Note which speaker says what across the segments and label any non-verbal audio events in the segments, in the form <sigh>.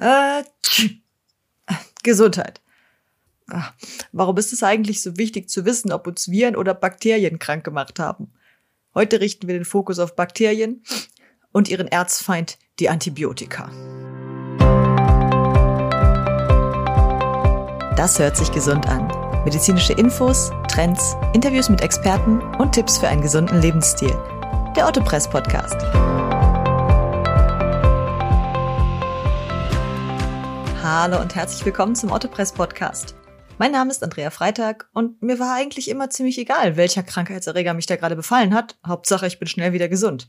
Speaker 1: Äh, Gesundheit. Ach, warum ist es eigentlich so wichtig zu wissen, ob uns Viren oder Bakterien krank gemacht haben? Heute richten wir den Fokus auf Bakterien und ihren Erzfeind, die Antibiotika. Das hört sich gesund an. Medizinische Infos, Trends, Interviews mit Experten und Tipps für einen gesunden Lebensstil. Der Otto Press Podcast. Hallo und herzlich willkommen zum Ottopress Podcast. Mein Name ist Andrea Freitag und mir war eigentlich immer ziemlich egal, welcher Krankheitserreger mich da gerade befallen hat. Hauptsache, ich bin schnell wieder gesund.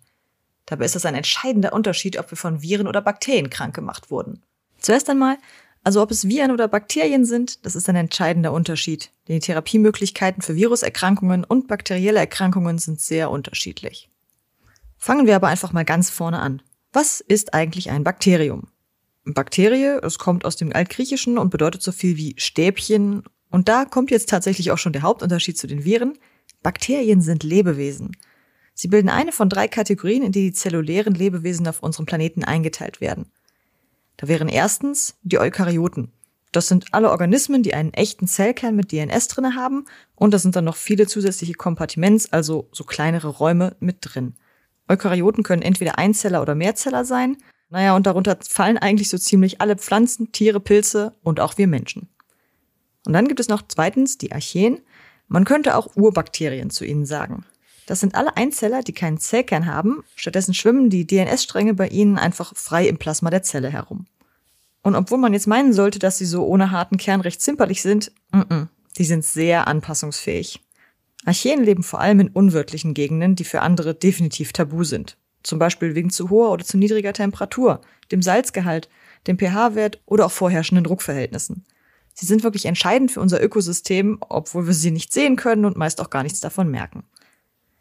Speaker 1: Dabei ist das ein entscheidender Unterschied, ob wir von Viren oder Bakterien krank gemacht wurden. Zuerst einmal, also ob es Viren oder Bakterien sind, das ist ein entscheidender Unterschied. Denn die Therapiemöglichkeiten für Viruserkrankungen und bakterielle Erkrankungen sind sehr unterschiedlich. Fangen wir aber einfach mal ganz vorne an. Was ist eigentlich ein Bakterium? Bakterie. Es kommt aus dem Altgriechischen und bedeutet so viel wie Stäbchen. Und da kommt jetzt tatsächlich auch schon der Hauptunterschied zu den Viren. Bakterien sind Lebewesen. Sie bilden eine von drei Kategorien, in die die zellulären Lebewesen auf unserem Planeten eingeteilt werden. Da wären erstens die Eukaryoten. Das sind alle Organismen, die einen echten Zellkern mit DNS drinne haben und da sind dann noch viele zusätzliche Kompartiments, also so kleinere Räume mit drin. Eukaryoten können entweder Einzeller oder Mehrzeller sein naja, und darunter fallen eigentlich so ziemlich alle Pflanzen, Tiere, Pilze und auch wir Menschen. Und dann gibt es noch zweitens die Archeen. Man könnte auch Urbakterien zu ihnen sagen. Das sind alle Einzeller, die keinen Zellkern haben. Stattdessen schwimmen die DNS-Stränge bei ihnen einfach frei im Plasma der Zelle herum. Und obwohl man jetzt meinen sollte, dass sie so ohne harten Kern recht zimperlich sind, mm -mm, die sind sehr anpassungsfähig. Archeen leben vor allem in unwirtlichen Gegenden, die für andere definitiv tabu sind. Zum Beispiel wegen zu hoher oder zu niedriger Temperatur, dem Salzgehalt, dem pH-Wert oder auch vorherrschenden Druckverhältnissen. Sie sind wirklich entscheidend für unser Ökosystem, obwohl wir sie nicht sehen können und meist auch gar nichts davon merken.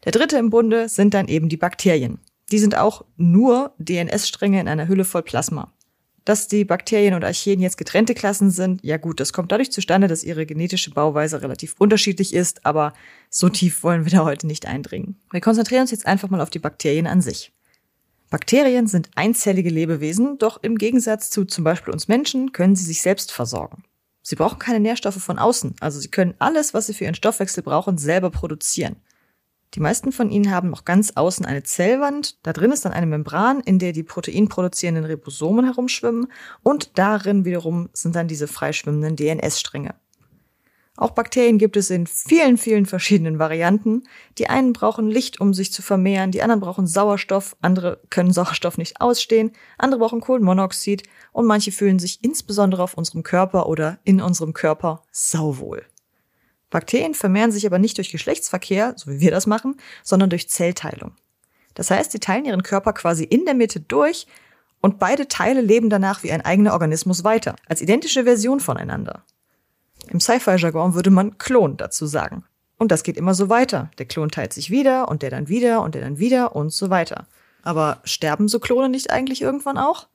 Speaker 1: Der dritte im Bunde sind dann eben die Bakterien. Die sind auch nur DNS-Stränge in einer Hülle voll Plasma. Dass die Bakterien und Archeen jetzt getrennte Klassen sind, ja gut, das kommt dadurch zustande, dass ihre genetische Bauweise relativ unterschiedlich ist, aber so tief wollen wir da heute nicht eindringen. Wir konzentrieren uns jetzt einfach mal auf die Bakterien an sich. Bakterien sind einzellige Lebewesen, doch im Gegensatz zu zum Beispiel uns Menschen können sie sich selbst versorgen. Sie brauchen keine Nährstoffe von außen, also sie können alles, was sie für ihren Stoffwechsel brauchen, selber produzieren. Die meisten von ihnen haben noch ganz außen eine Zellwand, da drin ist dann eine Membran, in der die proteinproduzierenden Ribosomen herumschwimmen und darin wiederum sind dann diese freischwimmenden DNS-Stränge. Auch Bakterien gibt es in vielen, vielen verschiedenen Varianten. Die einen brauchen Licht, um sich zu vermehren, die anderen brauchen Sauerstoff, andere können Sauerstoff nicht ausstehen, andere brauchen Kohlenmonoxid und manche fühlen sich insbesondere auf unserem Körper oder in unserem Körper sauwohl. Bakterien vermehren sich aber nicht durch Geschlechtsverkehr, so wie wir das machen, sondern durch Zellteilung. Das heißt, sie teilen ihren Körper quasi in der Mitte durch und beide Teile leben danach wie ein eigener Organismus weiter, als identische Version voneinander. Im Sci-Fi-Jargon würde man Klon dazu sagen. Und das geht immer so weiter. Der Klon teilt sich wieder und der dann wieder und der dann wieder und so weiter. Aber sterben so Klone nicht eigentlich irgendwann auch?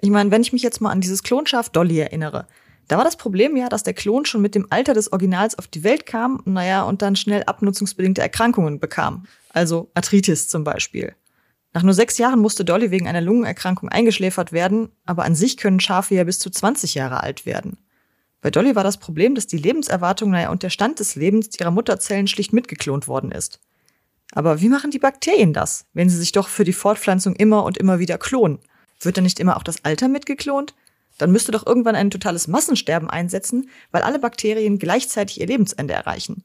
Speaker 1: Ich meine, wenn ich mich jetzt mal an dieses Klonschaf Dolly erinnere, da war das Problem ja, dass der Klon schon mit dem Alter des Originals auf die Welt kam, naja, und dann schnell abnutzungsbedingte Erkrankungen bekam. Also Arthritis zum Beispiel. Nach nur sechs Jahren musste Dolly wegen einer Lungenerkrankung eingeschläfert werden, aber an sich können Schafe ja bis zu 20 Jahre alt werden. Bei Dolly war das Problem, dass die Lebenserwartung, naja, und der Stand des Lebens ihrer Mutterzellen schlicht mitgeklont worden ist. Aber wie machen die Bakterien das, wenn sie sich doch für die Fortpflanzung immer und immer wieder klonen? Wird dann nicht immer auch das Alter mitgeklont? Dann müsste doch irgendwann ein totales Massensterben einsetzen, weil alle Bakterien gleichzeitig ihr Lebensende erreichen.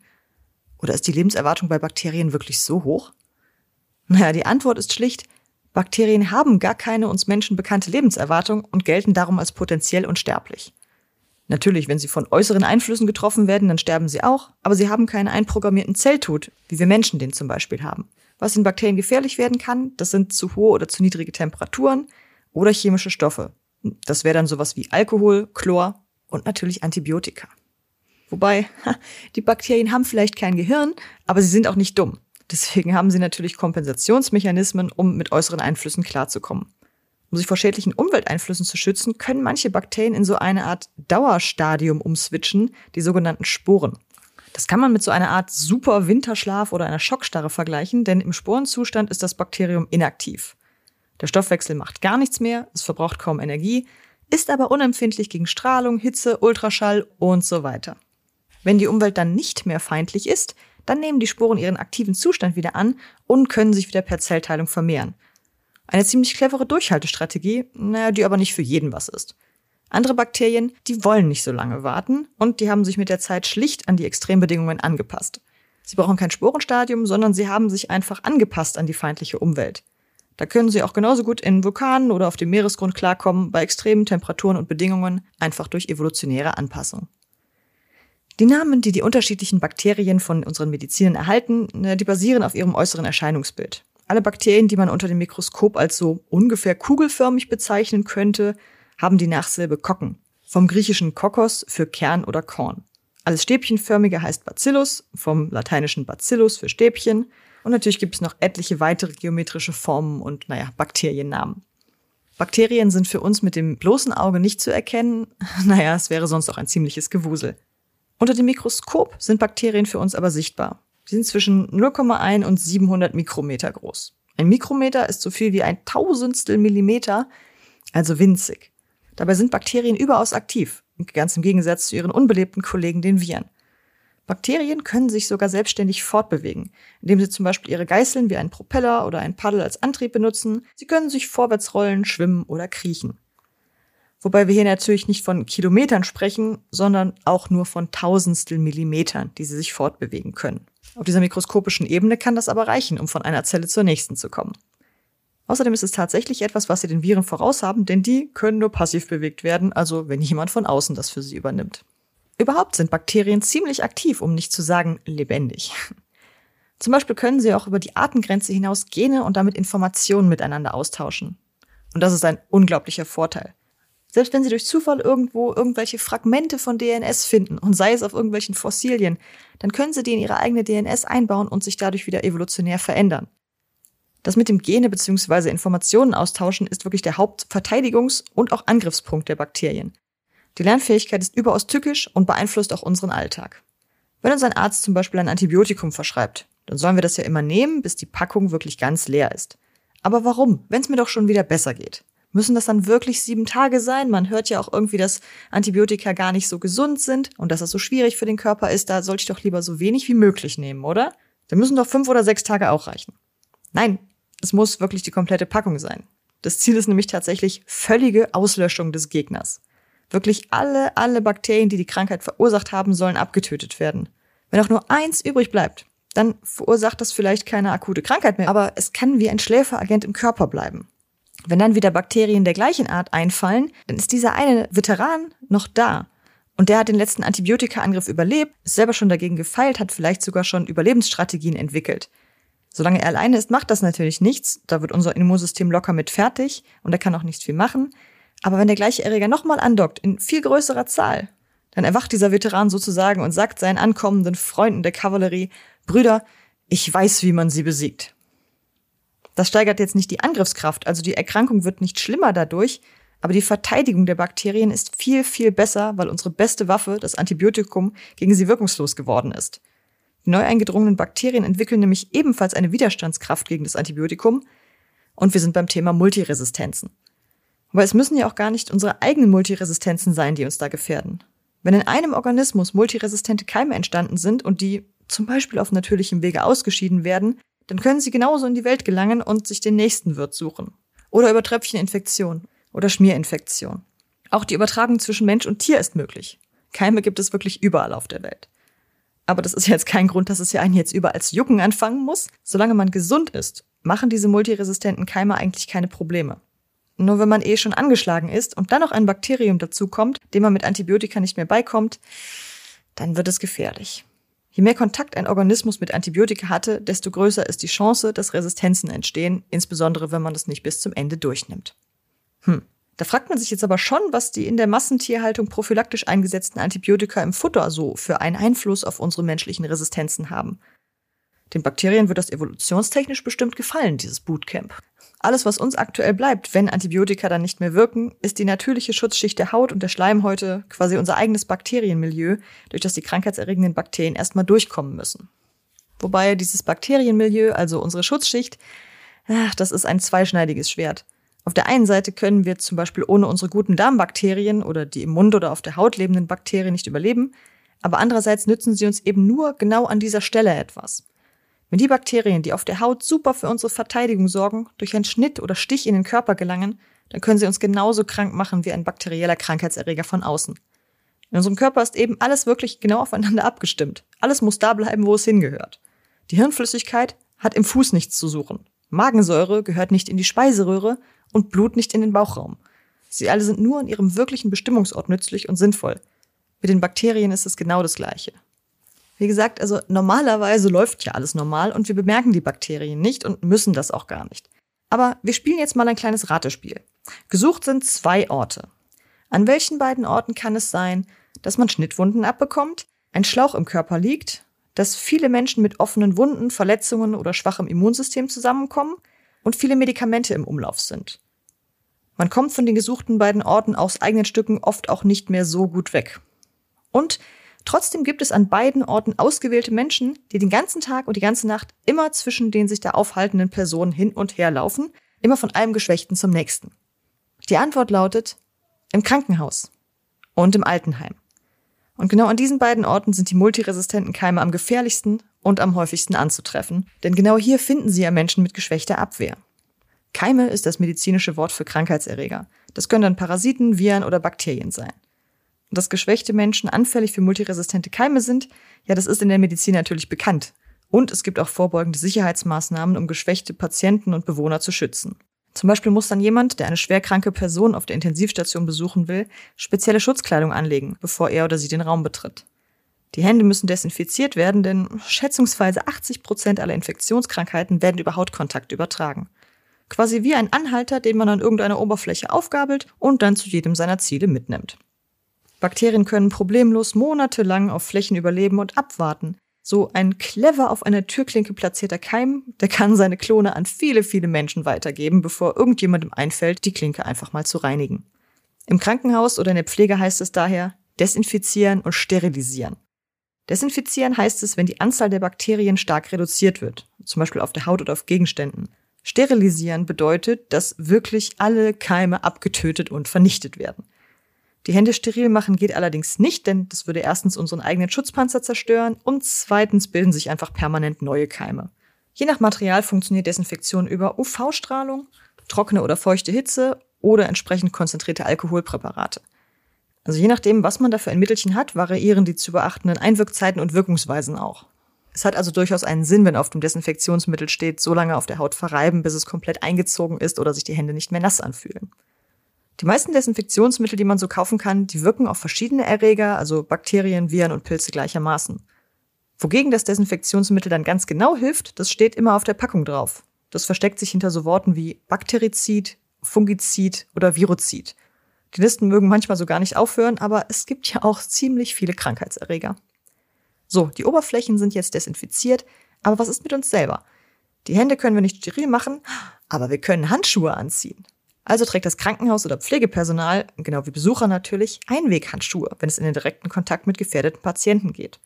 Speaker 1: Oder ist die Lebenserwartung bei Bakterien wirklich so hoch? Naja, die Antwort ist schlicht, Bakterien haben gar keine uns Menschen bekannte Lebenserwartung und gelten darum als potenziell unsterblich. Natürlich, wenn sie von äußeren Einflüssen getroffen werden, dann sterben sie auch, aber sie haben keinen einprogrammierten Zelltod, wie wir Menschen den zum Beispiel haben. Was in Bakterien gefährlich werden kann, das sind zu hohe oder zu niedrige Temperaturen oder chemische Stoffe, das wäre dann sowas wie Alkohol, Chlor und natürlich Antibiotika. Wobei, die Bakterien haben vielleicht kein Gehirn, aber sie sind auch nicht dumm. Deswegen haben sie natürlich Kompensationsmechanismen, um mit äußeren Einflüssen klarzukommen. Um sich vor schädlichen Umwelteinflüssen zu schützen, können manche Bakterien in so eine Art Dauerstadium umswitchen, die sogenannten Sporen. Das kann man mit so einer Art super Winterschlaf oder einer Schockstarre vergleichen, denn im Sporenzustand ist das Bakterium inaktiv. Der Stoffwechsel macht gar nichts mehr, es verbraucht kaum Energie, ist aber unempfindlich gegen Strahlung, Hitze, Ultraschall und so weiter. Wenn die Umwelt dann nicht mehr feindlich ist, dann nehmen die Sporen ihren aktiven Zustand wieder an und können sich wieder per Zellteilung vermehren. Eine ziemlich clevere Durchhaltestrategie, naja, die aber nicht für jeden was ist. Andere Bakterien, die wollen nicht so lange warten und die haben sich mit der Zeit schlicht an die Extrembedingungen angepasst. Sie brauchen kein Sporenstadium, sondern sie haben sich einfach angepasst an die feindliche Umwelt. Da können sie auch genauso gut in Vulkanen oder auf dem Meeresgrund klarkommen, bei extremen Temperaturen und Bedingungen, einfach durch evolutionäre Anpassung. Die Namen, die die unterschiedlichen Bakterien von unseren Medizinern erhalten, die basieren auf ihrem äußeren Erscheinungsbild. Alle Bakterien, die man unter dem Mikroskop als so ungefähr kugelförmig bezeichnen könnte, haben die Nachsilbe Kokken, vom griechischen Kokos für Kern oder Korn. Alles Stäbchenförmige heißt Bacillus, vom lateinischen Bacillus für Stäbchen. Und natürlich gibt es noch etliche weitere geometrische Formen und, naja, Bakteriennamen. Bakterien sind für uns mit dem bloßen Auge nicht zu erkennen. <laughs> Naja, es wäre sonst auch ein ziemliches Gewusel. Unter dem Mikroskop sind Bakterien für uns aber sichtbar. Sie sind zwischen 0,1 und 700 Mikrometer groß. Ein Mikrometer ist so viel wie ein Tausendstel Millimeter, also winzig. Dabei sind Bakterien überaus aktiv, ganz im Gegensatz zu ihren unbelebten Kollegen, den Viren. Bakterien können sich sogar selbstständig fortbewegen, indem sie zum Beispiel ihre Geißeln wie einen Propeller oder ein Paddel als Antrieb benutzen. Sie können sich vorwärts rollen, schwimmen oder kriechen. Wobei wir hier natürlich nicht von Kilometern sprechen, sondern auch nur von Tausendstel Millimetern, die sie sich fortbewegen können. Auf dieser mikroskopischen Ebene kann das aber reichen, um von einer Zelle zur nächsten zu kommen. Außerdem ist es tatsächlich etwas, was sie den Viren voraus haben, denn die können nur passiv bewegt werden, also wenn jemand von außen das für sie übernimmt. Überhaupt sind Bakterien ziemlich aktiv, um nicht zu sagen lebendig. Zum Beispiel können sie auch über die Artengrenze hinaus Gene und damit Informationen miteinander austauschen. Und das ist ein unglaublicher Vorteil. Selbst wenn sie durch Zufall irgendwo irgendwelche Fragmente von DNS finden und sei es auf irgendwelchen Fossilien, dann können sie die in ihre eigene DNS einbauen und sich dadurch wieder evolutionär verändern. Das mit dem Gene bzw. Informationen austauschen ist wirklich der Hauptverteidigungs- und auch Angriffspunkt der Bakterien. Die Lernfähigkeit ist überaus tückisch und beeinflusst auch unseren Alltag. Wenn uns ein Arzt zum Beispiel ein Antibiotikum verschreibt, dann sollen wir das ja immer nehmen, bis die Packung wirklich ganz leer ist. Aber warum, wenn es mir doch schon wieder besser geht? Müssen das dann wirklich sieben Tage sein? Man hört ja auch irgendwie, dass Antibiotika gar nicht so gesund sind und dass das so schwierig für den Körper ist. Da sollte ich doch lieber so wenig wie möglich nehmen, oder? Da müssen doch fünf oder sechs Tage auch reichen. Nein, es muss wirklich die komplette Packung sein. Das Ziel ist nämlich tatsächlich völlige Auslöschung des Gegners. Wirklich alle, alle Bakterien, die die Krankheit verursacht haben, sollen abgetötet werden. Wenn auch nur eins übrig bleibt, dann verursacht das vielleicht keine akute Krankheit mehr, aber es kann wie ein Schläferagent im Körper bleiben. Wenn dann wieder Bakterien der gleichen Art einfallen, dann ist dieser eine Veteran noch da. Und der hat den letzten Antibiotikaangriff überlebt, ist selber schon dagegen gefeilt, hat vielleicht sogar schon Überlebensstrategien entwickelt. Solange er alleine ist, macht das natürlich nichts. Da wird unser Immunsystem locker mit fertig und er kann auch nicht viel machen. Aber wenn der gleiche Erreger nochmal andockt, in viel größerer Zahl, dann erwacht dieser Veteran sozusagen und sagt seinen ankommenden Freunden der Kavallerie, Brüder, ich weiß, wie man sie besiegt. Das steigert jetzt nicht die Angriffskraft, also die Erkrankung wird nicht schlimmer dadurch, aber die Verteidigung der Bakterien ist viel, viel besser, weil unsere beste Waffe, das Antibiotikum, gegen sie wirkungslos geworden ist. Die neu eingedrungenen Bakterien entwickeln nämlich ebenfalls eine Widerstandskraft gegen das Antibiotikum und wir sind beim Thema Multiresistenzen. Aber es müssen ja auch gar nicht unsere eigenen Multiresistenzen sein, die uns da gefährden. Wenn in einem Organismus multiresistente Keime entstanden sind und die zum Beispiel auf natürlichem Wege ausgeschieden werden, dann können sie genauso in die Welt gelangen und sich den nächsten Wirt suchen. Oder über Tröpfcheninfektion oder Schmierinfektion. Auch die Übertragung zwischen Mensch und Tier ist möglich. Keime gibt es wirklich überall auf der Welt. Aber das ist jetzt kein Grund, dass es ja einen jetzt überall als Jucken anfangen muss. Solange man gesund ist, machen diese multiresistenten Keime eigentlich keine Probleme. Nur wenn man eh schon angeschlagen ist und dann noch ein Bakterium dazukommt, dem man mit Antibiotika nicht mehr beikommt, dann wird es gefährlich. Je mehr Kontakt ein Organismus mit Antibiotika hatte, desto größer ist die Chance, dass Resistenzen entstehen, insbesondere wenn man das nicht bis zum Ende durchnimmt. Hm. Da fragt man sich jetzt aber schon, was die in der Massentierhaltung prophylaktisch eingesetzten Antibiotika im Futter so für einen Einfluss auf unsere menschlichen Resistenzen haben. Den Bakterien wird das evolutionstechnisch bestimmt gefallen, dieses Bootcamp. Alles, was uns aktuell bleibt, wenn Antibiotika dann nicht mehr wirken, ist die natürliche Schutzschicht der Haut und der Schleimhäute, quasi unser eigenes Bakterienmilieu, durch das die krankheitserregenden Bakterien erstmal durchkommen müssen. Wobei dieses Bakterienmilieu, also unsere Schutzschicht, ach, das ist ein zweischneidiges Schwert. Auf der einen Seite können wir zum Beispiel ohne unsere guten Darmbakterien oder die im Mund oder auf der Haut lebenden Bakterien nicht überleben, aber andererseits nützen sie uns eben nur genau an dieser Stelle etwas. Wenn die Bakterien, die auf der Haut super für unsere Verteidigung sorgen, durch einen Schnitt oder Stich in den Körper gelangen, dann können sie uns genauso krank machen wie ein bakterieller Krankheitserreger von außen. In unserem Körper ist eben alles wirklich genau aufeinander abgestimmt. Alles muss da bleiben, wo es hingehört. Die Hirnflüssigkeit hat im Fuß nichts zu suchen. Magensäure gehört nicht in die Speiseröhre und Blut nicht in den Bauchraum. Sie alle sind nur in ihrem wirklichen Bestimmungsort nützlich und sinnvoll. Mit den Bakterien ist es genau das Gleiche. Wie gesagt, also normalerweise läuft ja alles normal und wir bemerken die Bakterien nicht und müssen das auch gar nicht. Aber wir spielen jetzt mal ein kleines Ratespiel. Gesucht sind zwei Orte. An welchen beiden Orten kann es sein, dass man Schnittwunden abbekommt, ein Schlauch im Körper liegt, dass viele Menschen mit offenen Wunden, Verletzungen oder schwachem Immunsystem zusammenkommen und viele Medikamente im Umlauf sind. Man kommt von den gesuchten beiden Orten aus eigenen Stücken oft auch nicht mehr so gut weg. Und trotzdem gibt es an beiden Orten ausgewählte Menschen, die den ganzen Tag und die ganze Nacht immer zwischen den sich da aufhaltenden Personen hin und her laufen, immer von einem Geschwächten zum nächsten. Die Antwort lautet im Krankenhaus und im Altenheim. Und genau an diesen beiden Orten sind die multiresistenten Keime am gefährlichsten und am häufigsten anzutreffen, denn genau hier finden sie ja Menschen mit geschwächter Abwehr. Keime ist das medizinische Wort für Krankheitserreger. Das können dann Parasiten, Viren oder Bakterien sein. Dass geschwächte Menschen anfällig für multiresistente Keime sind, ja, das ist in der Medizin natürlich bekannt. Und es gibt auch vorbeugende Sicherheitsmaßnahmen, um geschwächte Patienten und Bewohner zu schützen. Zum Beispiel muss dann jemand, der eine schwerkranke Person auf der Intensivstation besuchen will, spezielle Schutzkleidung anlegen, bevor er oder sie den Raum betritt. Die Hände müssen desinfiziert werden, denn schätzungsweise 80 Prozent aller Infektionskrankheiten werden über Hautkontakt übertragen. Quasi wie ein Anhalter, den man an irgendeiner Oberfläche aufgabelt und dann zu jedem seiner Ziele mitnimmt. Bakterien können problemlos monatelang auf Flächen überleben und abwarten. So ein clever auf einer Türklinke platzierter Keim, der kann seine Klone an viele, viele Menschen weitergeben, bevor irgendjemandem einfällt, die Klinke einfach mal zu reinigen. Im Krankenhaus oder in der Pflege heißt es daher desinfizieren und sterilisieren. Desinfizieren heißt es, wenn die Anzahl der Bakterien stark reduziert wird, zum Beispiel auf der Haut oder auf Gegenständen. Sterilisieren bedeutet, dass wirklich alle Keime abgetötet und vernichtet werden. Die Hände steril machen geht allerdings nicht, denn das würde erstens unseren eigenen Schutzpanzer zerstören und zweitens bilden sich einfach permanent neue Keime. Je nach Material funktioniert Desinfektion über UV-Strahlung, trockene oder feuchte Hitze oder entsprechend konzentrierte Alkoholpräparate. Also je nachdem, was man dafür ein Mittelchen hat, variieren die zu beachtenden Einwirkzeiten und Wirkungsweisen auch. Es hat also durchaus einen Sinn, wenn auf dem Desinfektionsmittel steht, so lange auf der Haut verreiben, bis es komplett eingezogen ist oder sich die Hände nicht mehr nass anfühlen. Die meisten Desinfektionsmittel, die man so kaufen kann, die wirken auf verschiedene Erreger, also Bakterien, Viren und Pilze gleichermaßen. Wogegen das Desinfektionsmittel dann ganz genau hilft, das steht immer auf der Packung drauf. Das versteckt sich hinter so Worten wie Bakterizid, Fungizid oder Virozid. Die Listen mögen manchmal so gar nicht aufhören, aber es gibt ja auch ziemlich viele Krankheitserreger. So, die Oberflächen sind jetzt desinfiziert, aber was ist mit uns selber? Die Hände können wir nicht steril machen, aber wir können Handschuhe anziehen. Also trägt das Krankenhaus oder Pflegepersonal, genau wie Besucher natürlich, Einweghandschuhe, wenn es in den direkten Kontakt mit gefährdeten Patienten geht.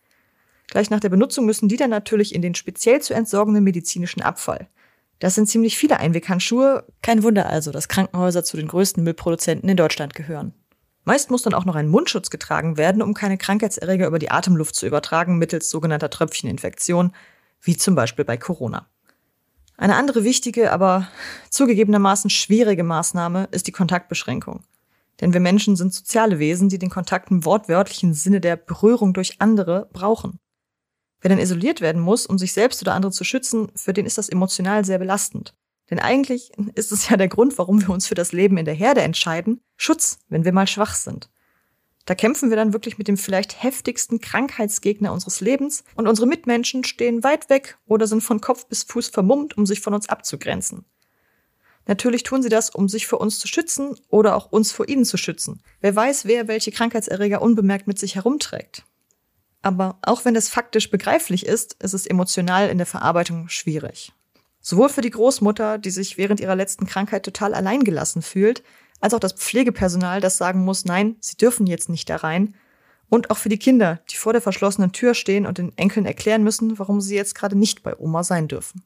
Speaker 1: Gleich nach der Benutzung müssen die dann natürlich in den speziell zu entsorgenden medizinischen Abfall. Das sind ziemlich viele Einweghandschuhe. Kein Wunder also, dass Krankenhäuser zu den größten Müllproduzenten in Deutschland gehören. Meist muss dann auch noch ein Mundschutz getragen werden, um keine Krankheitserreger über die Atemluft zu übertragen mittels sogenannter Tröpfcheninfektion, wie zum Beispiel bei Corona. Eine andere wichtige, aber zugegebenermaßen schwierige Maßnahme ist die Kontaktbeschränkung. Denn wir Menschen sind soziale Wesen, die den Kontakt im wortwörtlichen Sinne der Berührung durch andere brauchen. Wer dann isoliert werden muss, um sich selbst oder andere zu schützen, für den ist das emotional sehr belastend. Denn eigentlich ist es ja der Grund, warum wir uns für das Leben in der Herde entscheiden, Schutz, wenn wir mal schwach sind. Da kämpfen wir dann wirklich mit dem vielleicht heftigsten Krankheitsgegner unseres Lebens und unsere Mitmenschen stehen weit weg oder sind von Kopf bis Fuß vermummt, um sich von uns abzugrenzen. Natürlich tun sie das, um sich vor uns zu schützen oder auch uns vor ihnen zu schützen. Wer weiß, wer welche Krankheitserreger unbemerkt mit sich herumträgt. Aber auch wenn das faktisch begreiflich ist, ist es emotional in der Verarbeitung schwierig. Sowohl für die Großmutter, die sich während ihrer letzten Krankheit total alleingelassen fühlt, als auch das Pflegepersonal, das sagen muss, nein, sie dürfen jetzt nicht da rein. Und auch für die Kinder, die vor der verschlossenen Tür stehen und den Enkeln erklären müssen, warum sie jetzt gerade nicht bei Oma sein dürfen.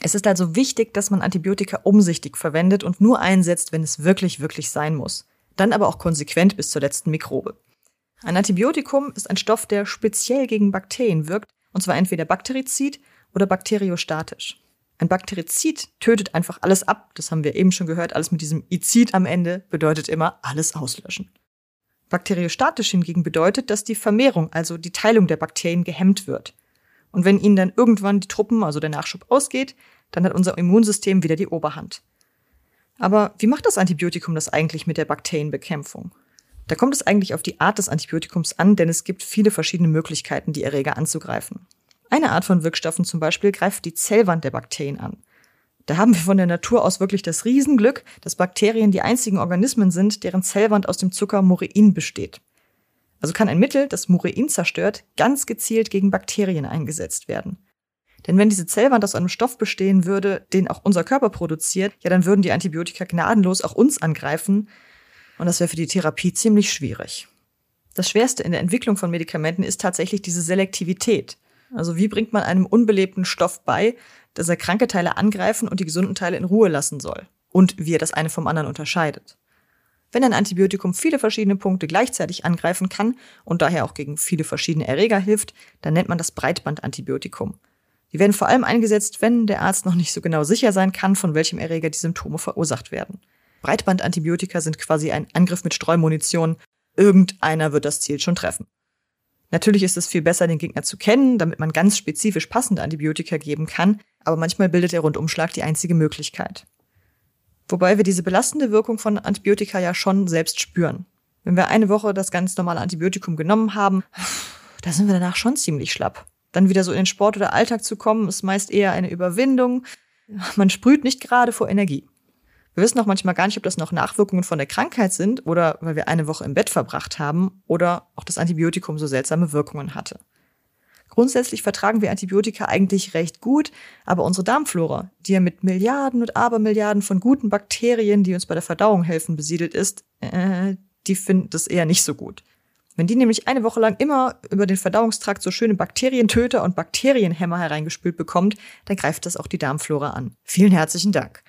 Speaker 1: Es ist also wichtig, dass man Antibiotika umsichtig verwendet und nur einsetzt, wenn es wirklich, wirklich sein muss. Dann aber auch konsequent bis zur letzten Mikrobe. Ein Antibiotikum ist ein Stoff, der speziell gegen Bakterien wirkt, und zwar entweder bakterizid oder bakteriostatisch. Ein Bakterizid tötet einfach alles ab, das haben wir eben schon gehört, alles mit diesem Izid am Ende bedeutet immer alles auslöschen. Bakteriostatisch hingegen bedeutet, dass die Vermehrung, also die Teilung der Bakterien gehemmt wird. Und wenn ihnen dann irgendwann die Truppen, also der Nachschub ausgeht, dann hat unser Immunsystem wieder die Oberhand. Aber wie macht das Antibiotikum das eigentlich mit der Bakterienbekämpfung? Da kommt es eigentlich auf die Art des Antibiotikums an, denn es gibt viele verschiedene Möglichkeiten, die Erreger anzugreifen. Eine Art von Wirkstoffen zum Beispiel greift die Zellwand der Bakterien an. Da haben wir von der Natur aus wirklich das Riesenglück, dass Bakterien die einzigen Organismen sind, deren Zellwand aus dem Zucker Murein besteht. Also kann ein Mittel, das Murein zerstört, ganz gezielt gegen Bakterien eingesetzt werden. Denn wenn diese Zellwand aus einem Stoff bestehen würde, den auch unser Körper produziert, ja, dann würden die Antibiotika gnadenlos auch uns angreifen. Und das wäre für die Therapie ziemlich schwierig. Das Schwerste in der Entwicklung von Medikamenten ist tatsächlich diese Selektivität. Also wie bringt man einem unbelebten Stoff bei, dass er kranke Teile angreifen und die gesunden Teile in Ruhe lassen soll? Und wie er das eine vom anderen unterscheidet. Wenn ein Antibiotikum viele verschiedene Punkte gleichzeitig angreifen kann und daher auch gegen viele verschiedene Erreger hilft, dann nennt man das Breitbandantibiotikum. Die werden vor allem eingesetzt, wenn der Arzt noch nicht so genau sicher sein kann, von welchem Erreger die Symptome verursacht werden. Breitbandantibiotika sind quasi ein Angriff mit Streumunition. Irgendeiner wird das Ziel schon treffen. Natürlich ist es viel besser, den Gegner zu kennen, damit man ganz spezifisch passende Antibiotika geben kann, aber manchmal bildet der Rundumschlag die einzige Möglichkeit. Wobei wir diese belastende Wirkung von Antibiotika ja schon selbst spüren. Wenn wir eine Woche das ganz normale Antibiotikum genommen haben, da sind wir danach schon ziemlich schlapp. Dann wieder so in den Sport oder Alltag zu kommen, ist meist eher eine Überwindung. Man sprüht nicht gerade vor Energie. Wir wissen auch manchmal gar nicht, ob das noch Nachwirkungen von der Krankheit sind oder weil wir eine Woche im Bett verbracht haben oder auch das Antibiotikum so seltsame Wirkungen hatte. Grundsätzlich vertragen wir Antibiotika eigentlich recht gut, aber unsere Darmflora, die ja mit Milliarden und Abermilliarden von guten Bakterien, die uns bei der Verdauung helfen, besiedelt ist, äh, die finden das eher nicht so gut. Wenn die nämlich eine Woche lang immer über den Verdauungstrakt so schöne Bakterientöter und Bakterienhämmer hereingespült bekommt, dann greift das auch die Darmflora an. Vielen herzlichen Dank.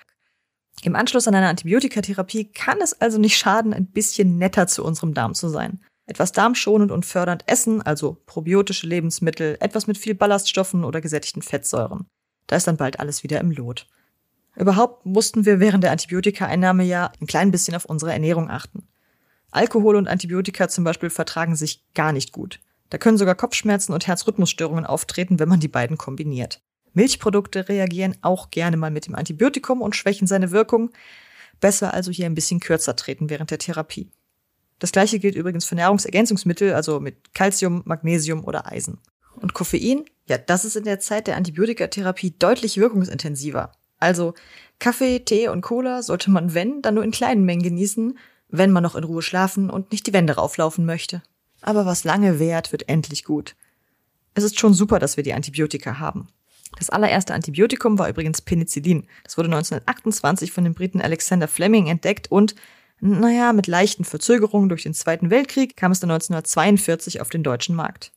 Speaker 1: Im Anschluss an eine Antibiotikatherapie kann es also nicht schaden, ein bisschen netter zu unserem Darm zu sein. Etwas darmschonend und fördernd essen, also probiotische Lebensmittel, etwas mit viel Ballaststoffen oder gesättigten Fettsäuren. Da ist dann bald alles wieder im Lot. Überhaupt mussten wir während der Antibiotikaeinnahme ja ein klein bisschen auf unsere Ernährung achten. Alkohol und Antibiotika zum Beispiel vertragen sich gar nicht gut. Da können sogar Kopfschmerzen und Herzrhythmusstörungen auftreten, wenn man die beiden kombiniert. Milchprodukte reagieren auch gerne mal mit dem Antibiotikum und schwächen seine Wirkung. Besser also hier ein bisschen kürzer treten während der Therapie. Das gleiche gilt übrigens für Nahrungsergänzungsmittel, also mit Calcium, Magnesium oder Eisen. Und Koffein? Ja, das ist in der Zeit der Antibiotikatherapie deutlich wirkungsintensiver. Also Kaffee, Tee und Cola sollte man, wenn, dann nur in kleinen Mengen genießen, wenn man noch in Ruhe schlafen und nicht die Wände rauflaufen möchte. Aber was lange währt, wird endlich gut. Es ist schon super, dass wir die Antibiotika haben. Das allererste Antibiotikum war übrigens Penicillin. Das wurde 1928 von dem Briten Alexander Fleming entdeckt und, naja, mit leichten Verzögerungen durch den Zweiten Weltkrieg kam es dann 1942 auf den deutschen Markt.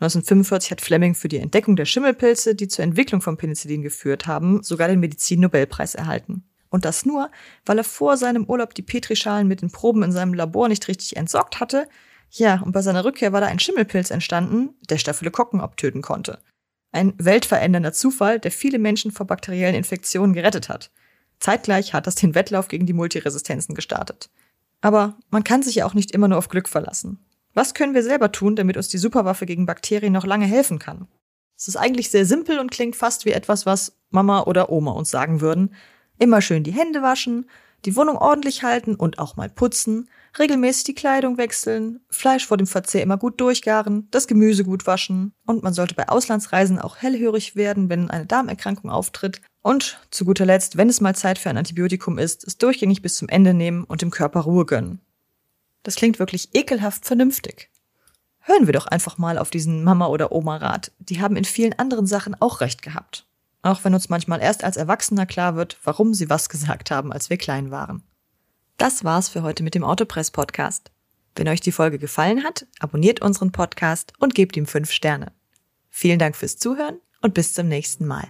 Speaker 1: 1945 hat Fleming für die Entdeckung der Schimmelpilze, die zur Entwicklung von Penicillin geführt haben, sogar den Medizin-Nobelpreis erhalten. Und das nur, weil er vor seinem Urlaub die Petrischalen mit den Proben in seinem Labor nicht richtig entsorgt hatte. Ja, und bei seiner Rückkehr war da ein Schimmelpilz entstanden, der Staphylokokken abtöten konnte. Ein weltverändernder Zufall, der viele Menschen vor bakteriellen Infektionen gerettet hat. Zeitgleich hat das den Wettlauf gegen die Multiresistenzen gestartet. Aber man kann sich ja auch nicht immer nur auf Glück verlassen. Was können wir selber tun, damit uns die Superwaffe gegen Bakterien noch lange helfen kann? Es ist eigentlich sehr simpel und klingt fast wie etwas, was Mama oder Oma uns sagen würden, Immer schön die Hände waschen, die Wohnung ordentlich halten und auch mal putzen, regelmäßig die Kleidung wechseln, Fleisch vor dem Verzehr immer gut durchgaren, das Gemüse gut waschen und man sollte bei Auslandsreisen auch hellhörig werden, wenn eine Darmerkrankung auftritt und zu guter Letzt, wenn es mal Zeit für ein Antibiotikum ist, es durchgängig bis zum Ende nehmen und dem Körper Ruhe gönnen. Das klingt wirklich ekelhaft vernünftig. Hören wir doch einfach mal auf diesen Mama- oder Oma-Rat. Die haben in vielen anderen Sachen auch recht gehabt. Auch wenn uns manchmal erst als Erwachsener klar wird, warum sie was <laughs> gesagt haben, als wir klein waren. Das war's für heute mit dem Autopress Podcast. Wenn euch die Folge gefallen hat, abonniert unseren Podcast und gebt ihm fünf Sterne. Vielen Dank fürs Zuhören und bis zum nächsten Mal.